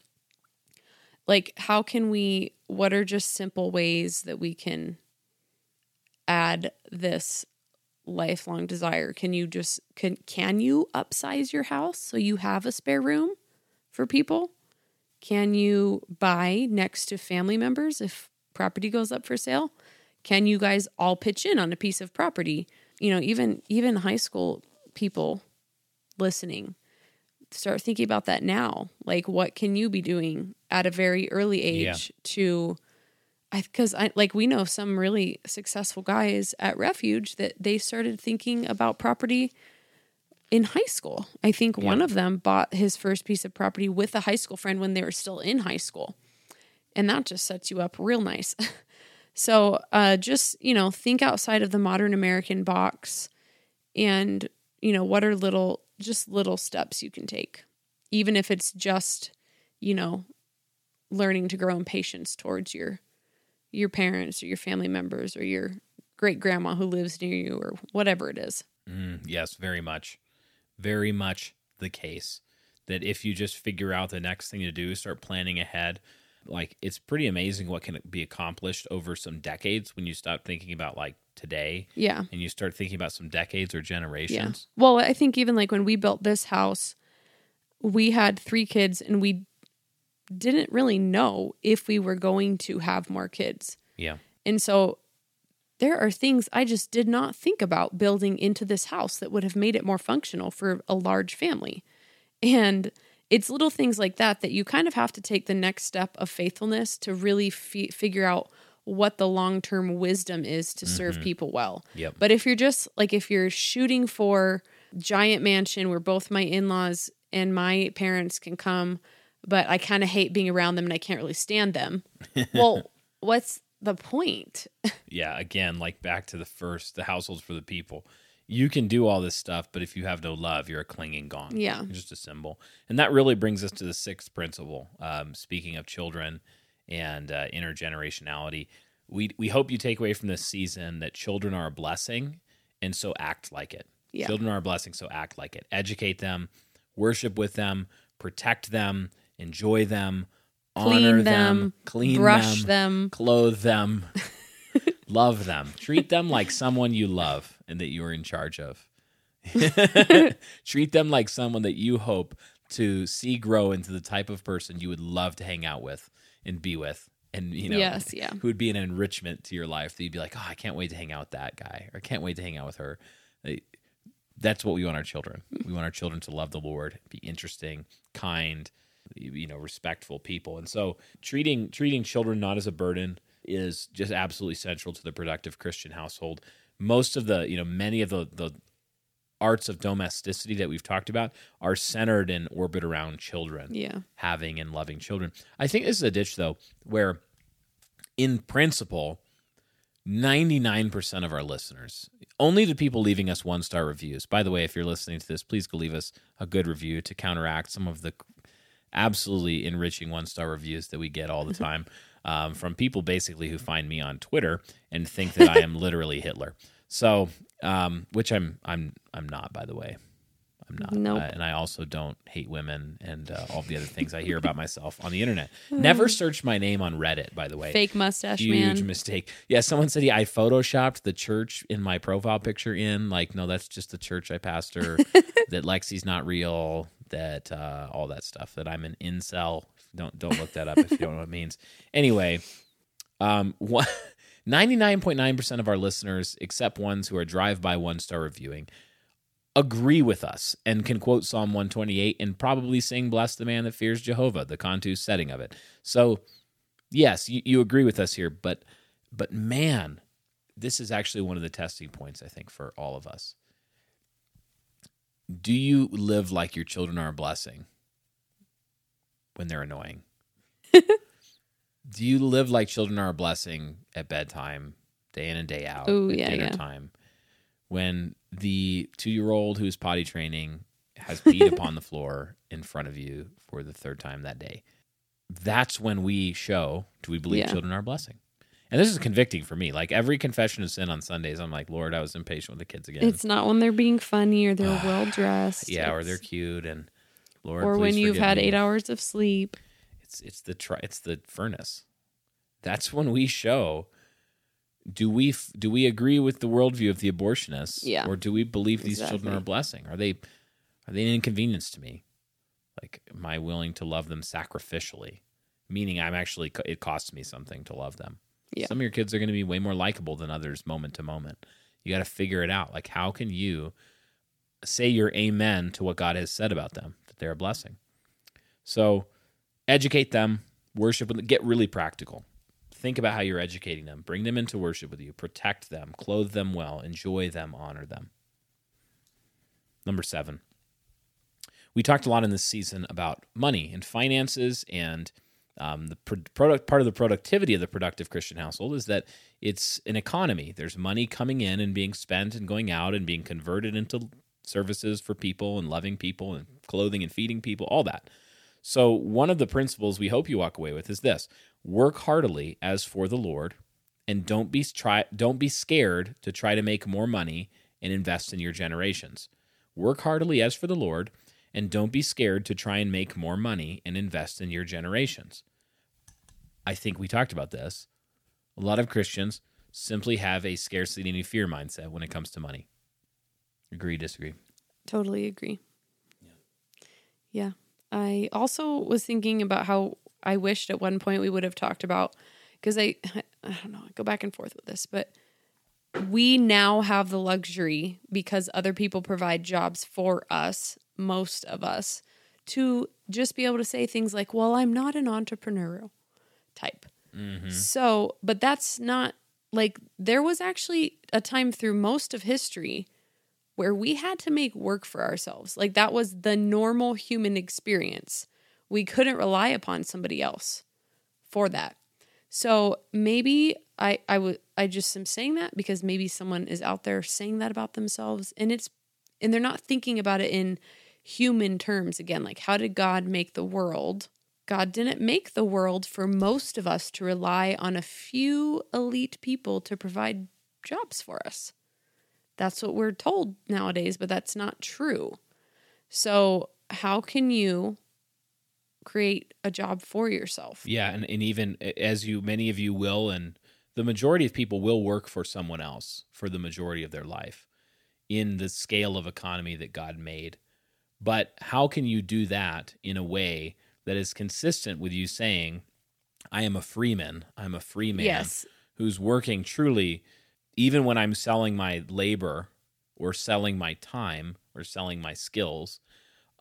like how can we what are just simple ways that we can add this lifelong desire. Can you just can can you upsize your house so you have a spare room for people? Can you buy next to family members if property goes up for sale? Can you guys all pitch in on a piece of property? You know even even high school people listening start thinking about that now. Like what can you be doing at a very early age to I because I like we know some really successful guys at Refuge that they started thinking about property in high school. I think one of them bought his first piece of property with a high school friend when they were still in high school. And that just sets you up real nice. so, uh just, you know, think outside of the modern American box and, you know, what are little just little steps you can take. Even if it's just, you know, learning to grow in patience towards your your parents or your family members or your great grandma who lives near you or whatever it is.
Mm, yes, very much. Very much the case that if you just figure out the next thing to do, start planning ahead, like it's pretty amazing what can be accomplished over some decades when you stop thinking about like today
Yeah.
and you start thinking about some decades or
Yeah.
generations.
Well, I think even like when we built this house, we had three kids and we didn't really know if we were going to have more kids.
Yeah.
And so there are things I just did not think about building into this house that would have made it more functional for a large family. And it's little things like that that you kind of have to take the next step of faithfulness to really fi- figure out what the long term wisdom is to serve mm-hmm. people well.
Yep.
But if you're just like, if you're shooting for giant mansion where both my in laws and my parents can come, but I kind of hate being around them and I can't really stand them, well, what's the point?
yeah again like back to the first the households for the people. You can do all this stuff but if you have no love you're a clinging gong.
Yeah.
You're just a cymbal. And that really brings us to the sixth principle um, speaking of children and uh, intergenerationality. We, we hope you take away from this season that children are a blessing and so act like it.
Yeah.
children are a blessing so act like it. Educate them worship with them protect them enjoy them
Clean
honor
them,
clean them,
brush
them
them.
clothe them, love them, treat them like someone you love and that you're in charge of. Treat them like someone that you hope to see grow into the type of person you would love to hang out with and be with. And you know,
Yes, yeah.
who would be an enrichment to your life that you'd be like, oh, I can't wait to hang out with that guy, or I can't wait to hang out with her. Uh, that's what we want our children. We want our children to love the Lord, be interesting, kind, you know, respectful people. And so treating treating children not as a burden is just absolutely central to the productive Christian household. Most of the, you know, many of the the arts of domesticity that we've talked about are centered and orbit around children
Yeah.
having and loving children. I think this is a ditch though, where in principle, 99% of our listeners, only the people leaving us one star reviews. By the way, if you're listening to this, please go leave us a good review to counteract some of the absolutely enriching one star reviews that we get all the time um, from people basically who find me on Twitter and think that I am literally Hitler. So, um, which I'm, I'm, I'm not, by the way. I'm not.
Nope.
Uh, and I also don't hate women and uh, all the other things I hear about myself on the internet. Never search my name on Reddit, by the way.
Fake mustache
Huge
man.
mistake. Yeah, someone said, yeah, I photoshopped the church in my profile picture in. Like, no, that's just the church I pastor. that Lexy's not real. That uh, all that stuff. That I'm an incel. Don't don't look that up if you don't know what it means. Anyway, um, what. 99.9% of our listeners, except ones who are drive by one star reviewing, agree with us and can quote Psalm 128 and probably sing Bless the Man That Fears Jehovah, the Cantus setting of it. So, yes, you, you agree with us here, but but man, this is actually one of the testing points, I think, for all of us. Do you live like your children are a blessing when they're annoying? Do you live like children are a blessing at bedtime, day in and day out,
Ooh, yeah,
dinner
yeah.
time? When the two year old who's potty training has peed upon the floor in front of you for the third time that day. That's when we show do we believe
Yeah.
children are a blessing? And this is convicting for me. Like every confession of sin on Sundays, I'm like, Lord, I was impatient with the kids again.
It's not when they're being funny or they're well dressed.
yeah, or they're cute and Lord,
or when you've had
me.
eight hours of sleep.
It's it's the tri- it's the furnace. That's when we show. Do we f- do we agree with the worldview of the abortionists,
Yeah.
or do we believe these children are a blessing? Are they are they an inconvenience to me? Like, am I willing to love them sacrificially? Meaning, I'm actually it costs me something to love them.
Yeah.
Some of your kids are going to be way more likable than others, moment to moment. You got to figure it out. Like, how can you say your amen to what God has said about them that they're a blessing? So educate them, worship with them, get really practical. Think about how you're educating them. Bring them into worship with you. Protect them, clothe them well, enjoy them, honor them. Number seven. We talked a lot in this season about money and finances, and um, the pro- product part of the productivity of the productive Christian household is that it's an economy. There's money coming in and being spent and going out and being converted into services for people and loving people and clothing and feeding people, all that. So, one of the principles we hope you walk away with is this work heartily as for the Lord, and don't be, try, don't be scared to try to make more money and invest in your generations. Work heartily as for the Lord, and don't be scared to try and make more money and invest in your generations. I think we talked about this. A lot of Christians simply have a scarcity and fear mindset when it comes to money. Agree, disagree?
Totally agree. Yeah. I also was thinking about how I wished at one point we would have talked about because I I don't know, I go back and forth with this, but we now have the luxury because other people provide jobs for us, most of us, to just be able to say things like, "Well, I'm not an entrepreneurial type." Mm-hmm. So, but that's not like there was actually a time through most of history where we had to make work for ourselves. Like that was the normal human experience. We couldn't rely upon somebody else for that. So maybe I I would I just am saying that because maybe someone is out there saying that about themselves and it's and they're not thinking about it in human terms again like how did God make the world? God didn't make the world for most of us to rely on a few elite people to provide jobs for us. That's what we're told nowadays, but that's not true. So, how can you create a job for yourself?
Yeah, and, and even as you, many of you will, and the majority of people will work for someone else for the majority of their life. in the scale of economy that God made. But how can you do that in a way that is consistent with you saying, I am a freeman, I'm a free man
Yes.
who's working truly, even when I'm selling my labor or selling my time or selling my skills,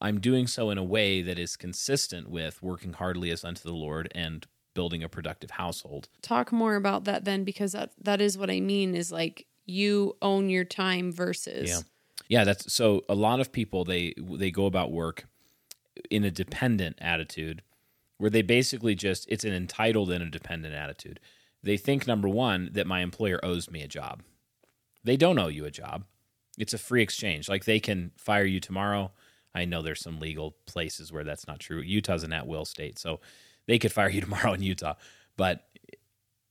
I'm doing so in a way that is consistent with working heartily as unto the Lord and building a productive household.
Talk more about that then because that that is what I mean is like you own your time versus
Yeah. Yeah, that's so a lot of people they they go about work in a dependent attitude where they basically just it's an entitled and a dependent attitude. They think number 1 that my employer owes me a job. They don't owe you a job. It's a free exchange. Like they can fire you tomorrow. I know there's some legal places where that's not true. Utah's an at will state, so they could fire you tomorrow in Utah. But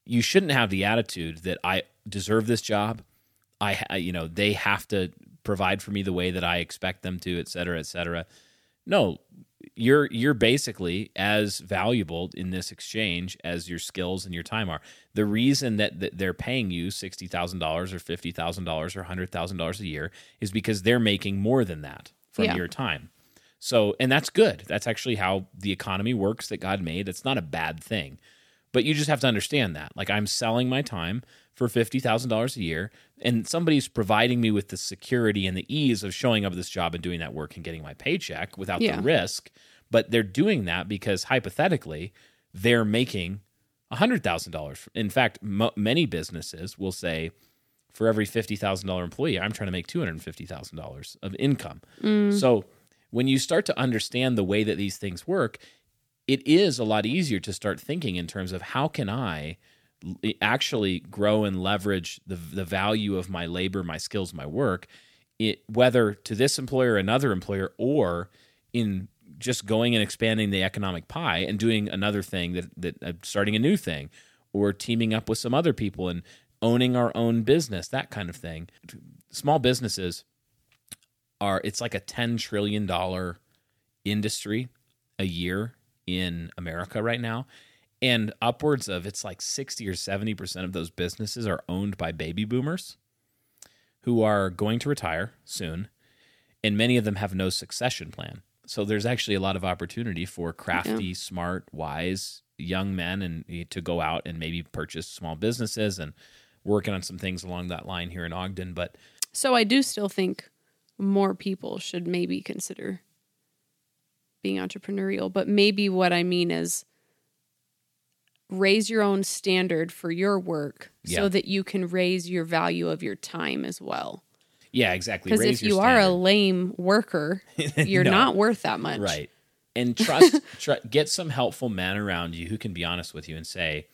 you shouldn't have the attitude that I deserve this job. I, you know, they have to provide for me the way that I expect them to, et cetera, et cetera. No, you're you're basically as valuable in this exchange as your skills and your time are. The reason that, that they're paying you sixty thousand dollars or fifty thousand dollars or hundred thousand dollars a year is because they're making more than that from
Yeah.
your time. So, and that's good. That's actually how the economy works that God made. It's not a bad thing. But you just have to understand that. Like I'm selling my time for $50,000 a year and somebody's providing me with the security and the ease of showing up at this job and doing that work and getting my paycheck without
Yeah.
the risk. But they're doing that because hypothetically they're making $100,000. In fact, mo many businesses will say for every $50,000 employee, I'm trying to make $250,000 of income. So when you start to understand the way that these things work, it is a lot easier to start thinking in terms of how can I actually grow and leverage the the value of my labor, my skills, my work, it, whether to this employer, another employer, or in just going and expanding the economic pie and doing another thing that that uh, starting a new thing, or teaming up with some other people and owning our own business, that kind of thing. Small businesses are it's like a 10 trillion dollar industry a year in America right now. And upwards of it's like 60 or 70% of those businesses are owned by baby boomers who are going to retire soon. And many of them have no succession plan. So there's actually a lot of opportunity for crafty smart wise young men and eh, to go out and maybe purchase small businesses and working on some things along that line here in Ogden but
So I do still think more people should maybe consider being entrepreneurial, but maybe what I mean is raise your own standard for your work
Yeah.
so that you can raise your value of your time as well.
yeah exactly
Because if you are a lame worker, you're
No.
not worth that much.
Right. And trust, tr- get some helpful men around you who can be honest with you and say,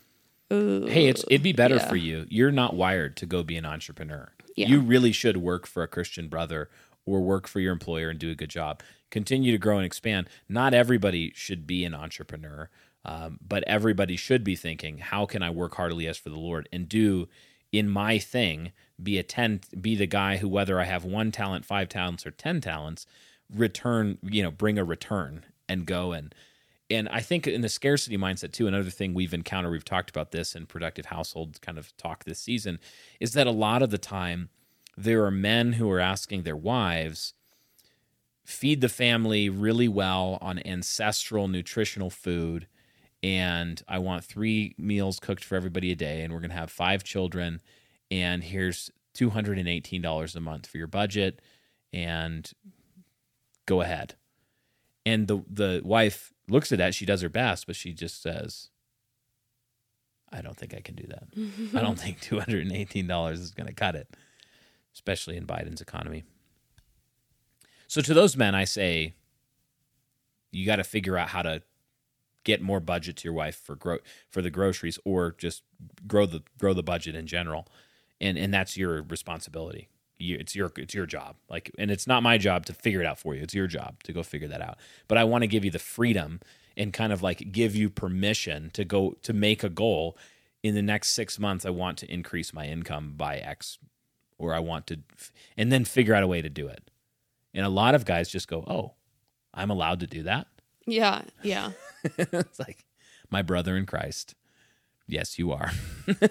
"Hey, it's it'd be better
yeah.
for you. You're not wired to go be an entrepreneur.
Yeah.
You really should work for a Christian brother or work for your employer and do a good job. Continue to grow and expand. Not everybody should be an entrepreneur, um, but everybody should be thinking, how can I work heartily as for the Lord and do in my thing be a ten be the guy who whether I have one talent, five talents, or ten talents, return you know bring a return and go and and I think in the scarcity mindset too, another thing we've encountered, we've talked about this in productive household kind of talk this season, is that a lot of the time there are men who are asking their wives, feed the family really well on ancestral nutritional food. And I want three meals cooked for everybody a day, and we're gonna have five children, and here's two hundred and eighteen dollars a month for your budget, and go ahead. And the the wife looks at that, she does her best, but she just says, I don't think I can do that. I don't think two hundred and eighteen dollars is gonna cut it, especially in Biden's economy. So to those men, I say, you got to figure out how to get more budget to your wife for gro- for the groceries, or just grow the grow the budget in general, and and that's your responsibility. You, it's your it's your job. Like, and it's not my job to figure it out for you. It's your job to go figure that out. But I want to give you the freedom and kind of like give you permission to go to make a goal. In the next six months, I want to increase my income by X, or I want to, and then figure out a way to do it. And a lot of guys just go, "Oh, I'm allowed to do that."
Yeah, yeah.
it's like my brother in Christ. Yes, you are.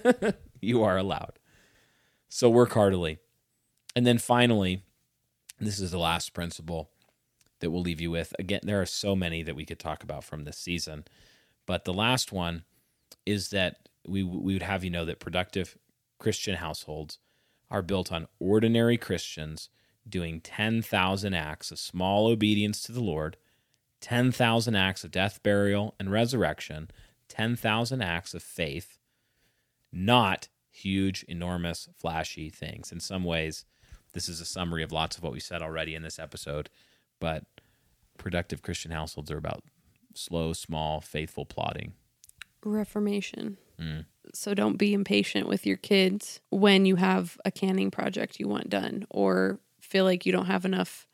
you are allowed. So work heartily. And then finally, this is the last principle that we'll leave you with. Again, there are so many that we could talk about from this season, but the last one is that we we would have you know that productive Christian households are built on ordinary Christians doing 10,000 acts of small obedience to the Lord, 10,000 acts of death, burial, and resurrection, 10,000 acts of faith, not huge, enormous, flashy things. In some ways, this is a summary of lots of what we said already in this episode, but productive Christian households are about slow, small, faithful plodding.
Reformation. Mm. So don't be impatient with your kids when you have a canning project you want done or feel like you don't have enough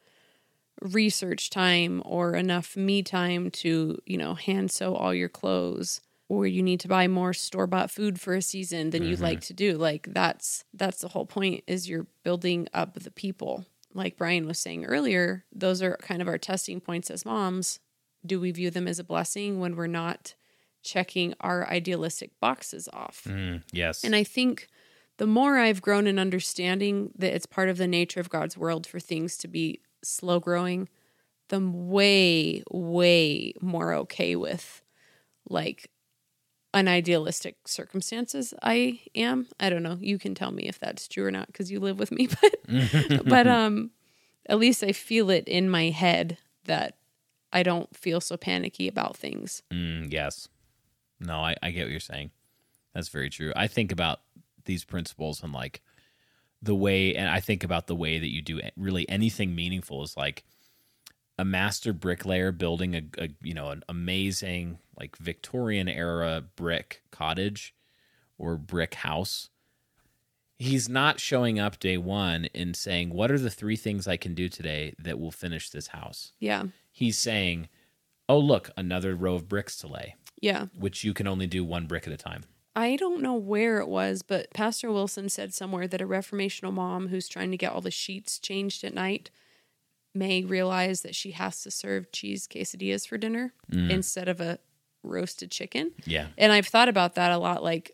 research time or enough me time to, you know, hand sew all your clothes or you need to buy more store-bought food for a season than you'd like to do. Like that's that's the whole point is you're building up the people. Like Brian was saying earlier, those are kind of our testing points as moms. Do we view them as a blessing when we're not checking our idealistic boxes off?
Mm, yes.
And I think the more I've grown in understanding that it's part of the nature of God's world for things to be slow growing, the way, way more okay with like unidealistic circumstances I am. I don't know. You can tell me if that's true or not because you live with me, but but um at least I feel it in my head that I don't feel so panicky about things.
Mm, yes. No, I, I get what you're saying. That's very true. I think about these principles and like the way, and I think about the way that you do really anything meaningful is like a master bricklayer building a, a you know an amazing like Victorian era brick cottage or brick house. He's not showing up day one and saying, "What are the three things I can do today that will finish this house?"
Yeah.
He's saying, "Oh, look, another row of bricks to lay."
Yeah.
which you can only do one brick at a time.
I don't know where it was, but Pastor Wilson said somewhere that a reformational mom who's trying to get all the sheets changed at night may realize that she has to serve cheese quesadillas for dinner mm. instead of a roasted chicken.
Yeah.
And I've thought about that a lot. Like,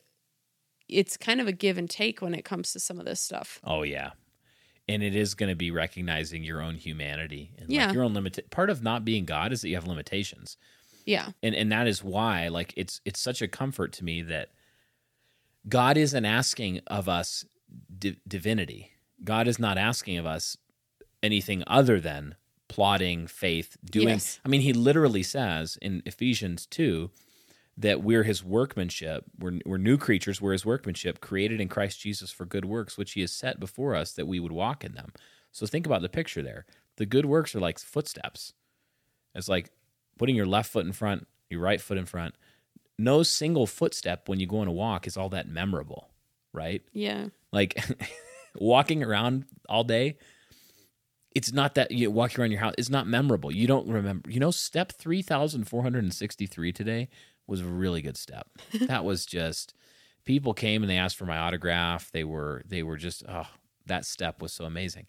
it's kind of a give and take when it comes to some of this stuff.
Oh yeah. And it is going to be recognizing your own humanity and
Yeah.
like your own limit. Part of not being God is that you have limitations,
Yeah.
and and that is why like it's it's such a comfort to me that God isn't asking of us di- divinity. God is not asking of us anything other than plotting faith, doing.
Yes.
I mean, He literally says in Ephesians two that we're his workmanship. We're, we're new creatures. We're his workmanship, created in Christ Jesus for good works, which he has set before us that we would walk in them. So think about the picture there. The good works are like footsteps. It's like putting your left foot in front, your right foot in front. No single footstep when you go on a walk is all that memorable, right?
Yeah.
Like walking around all day, it's not that you walking around your house. It's not memorable. You don't remember. You know, step three thousand four hundred and sixty-three today was a really good step. that was just people came and they asked for my autograph. They were they were just oh that step was so amazing.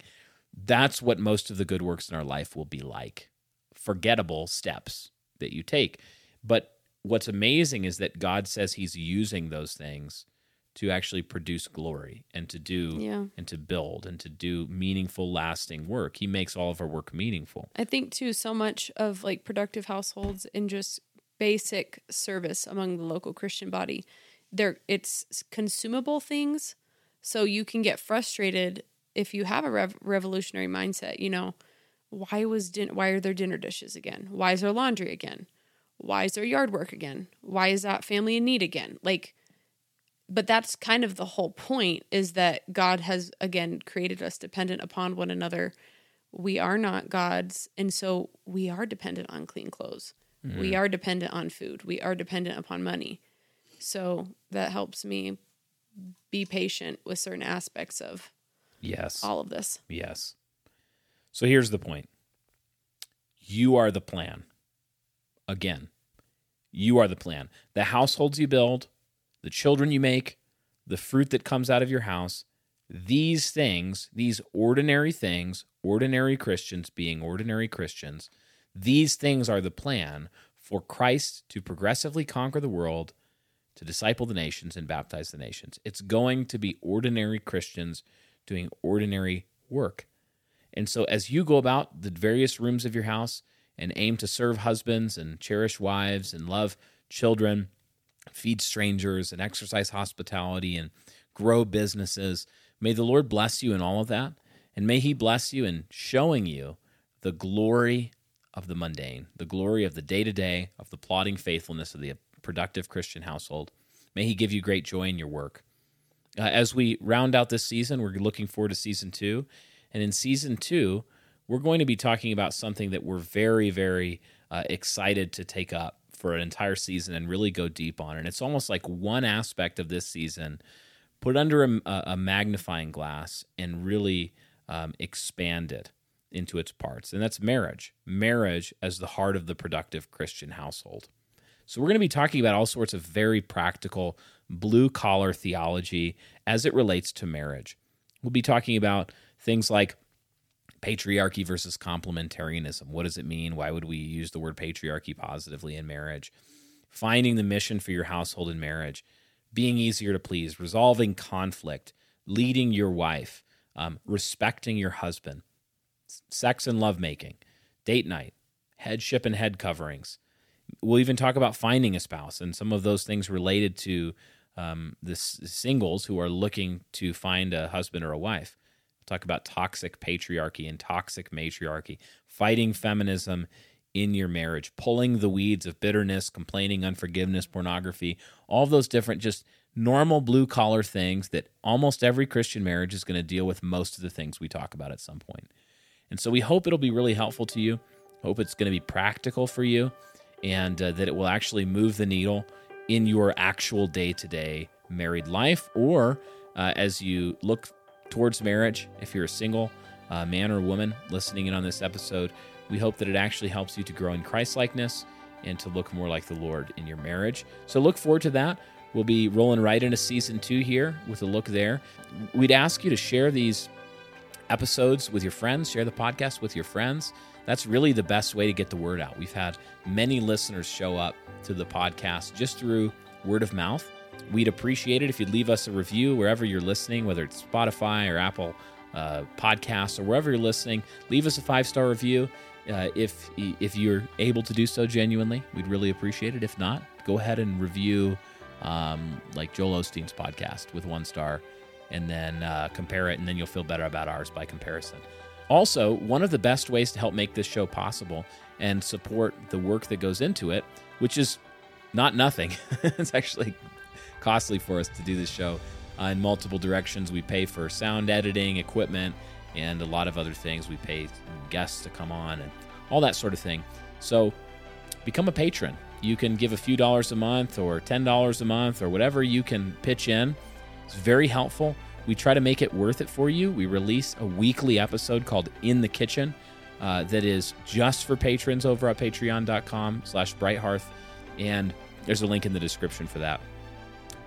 That's what most of the good works in our life will be like. Forgettable steps that you take. But what's amazing is that God says he's using those things to actually produce glory and to do
Yeah.
and to build and to do meaningful lasting work. He makes all of our work meaningful.
I think too so much of like productive households and just basic service among the local Christian body. There it's consumable things so you can get frustrated if you have a rev- revolutionary mindset, you know, why was din- why are there dinner dishes again? Why is there laundry again? Why is there yard work again? Why is that family in need again? Like but that's kind of the whole point is that God has again created us dependent upon one another we are not gods and so we are dependent on clean clothes mm-hmm. we are dependent on food we are dependent upon money so that helps me be patient with certain aspects of
Yes.
all of this
Yes. So here's the point you are the plan. Again, you are the plan. The households you build, the children you make, the fruit that comes out of your house, these things, these ordinary things, ordinary Christians being ordinary Christians, these things are the plan for Christ to progressively conquer the world, to disciple the nations and baptize the nations. It's going to be ordinary Christians doing ordinary work. And so, as you go about the various rooms of your house and aim to serve husbands and cherish wives and love children, feed strangers and exercise hospitality and grow businesses, may the Lord bless you in all of that. And may He bless you in showing you the glory of the mundane, the glory of the day to day, of the plodding faithfulness of the productive Christian household. May He give you great joy in your work. Uh, as we round out this season, we're looking forward to season two. And in season two, we're going to be talking about something that we're very, very uh, excited to take up for an entire season and really go deep on. And it's almost like one aspect of this season put under a, a magnifying glass and really um, expand it into its parts. And that's marriage. Marriage as the heart of the productive Christian household. So, we're going to be talking about all sorts of very practical blue collar theology as it relates to marriage. We'll be talking about things like patriarchy versus complementarianism. What does it mean? Why would we use the word patriarchy positively in marriage? Finding the mission for your household in marriage, being easier to please, resolving conflict, leading your wife, um, respecting your husband, sex and lovemaking, date night, headship and head coverings. We'll even talk about finding a spouse and some of those things related to um, the singles who are looking to find a husband or a wife. Talk about toxic patriarchy and toxic matriarchy, fighting feminism in your marriage, pulling the weeds of bitterness, complaining, unforgiveness, pornography, all those different just normal blue collar things that almost every Christian marriage is going to deal with most of the things we talk about at some point. And so we hope it'll be really helpful to you. Hope it's going to be practical for you and uh, that it will actually move the needle in your actual day to day married life or uh, as you look towards marriage. If you're a single uh, man or woman listening in on this episode, we hope that it actually helps you to grow in Christ likeness and to look more like the Lord in your marriage. So look forward to that. We'll be rolling right into season two here with a look there. We'd ask you to share these episodes with your friends, share the podcast with your friends. That's really the best way to get the word out. We've had many listeners show up to the podcast just through word of mouth. We'd appreciate it if you'd leave us a review wherever you're listening, whether it's Spotify or Apple uh, Podcasts or wherever you're listening. Leave us a five star review. Uh, if if you're able to do so genuinely, we'd really appreciate it. If not, go ahead and review um, like Joel Osteen's podcast with one star, and then uh, compare it, and then you'll feel better about ours by comparison. Also, one of the best ways to help make this show possible and support the work that goes into it, which is not nothing. it's actually costly for us to do this show uh, in multiple directions. We pay for sound editing, equipment, and a lot of other things. We pay guests to come on and all that sort of thing. So become a patron. You can give a few dollars a month or $10 a month or whatever you can pitch in. It's very helpful. We try to make it worth it for you. We release a weekly episode called In the Kitchen uh, that is just for patrons over at patreon.com slash brighthearth. And there's a link in the description for that.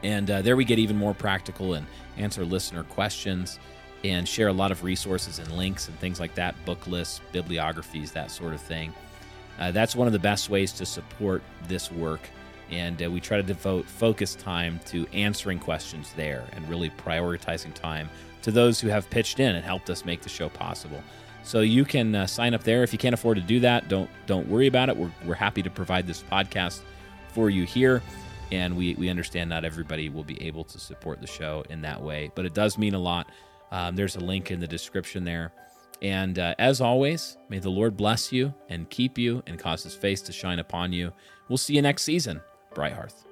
And uh, there we get even more practical and answer listener questions and share a lot of resources and links and things like that book lists, bibliographies, that sort of thing. Uh, that's one of the best ways to support this work. And uh, we try to devote focus time to answering questions there and really prioritizing time to those who have pitched in and helped us make the show possible. So you can uh, sign up there. If you can't afford to do that, don't don't worry about it. We're, we're happy to provide this podcast for you here and we, we understand not everybody will be able to support the show in that way, but it does mean a lot. Um, there's a link in the description there. And uh, as always, may the Lord bless you and keep you and cause his face to shine upon you. We'll see you next season, Bright Hearth.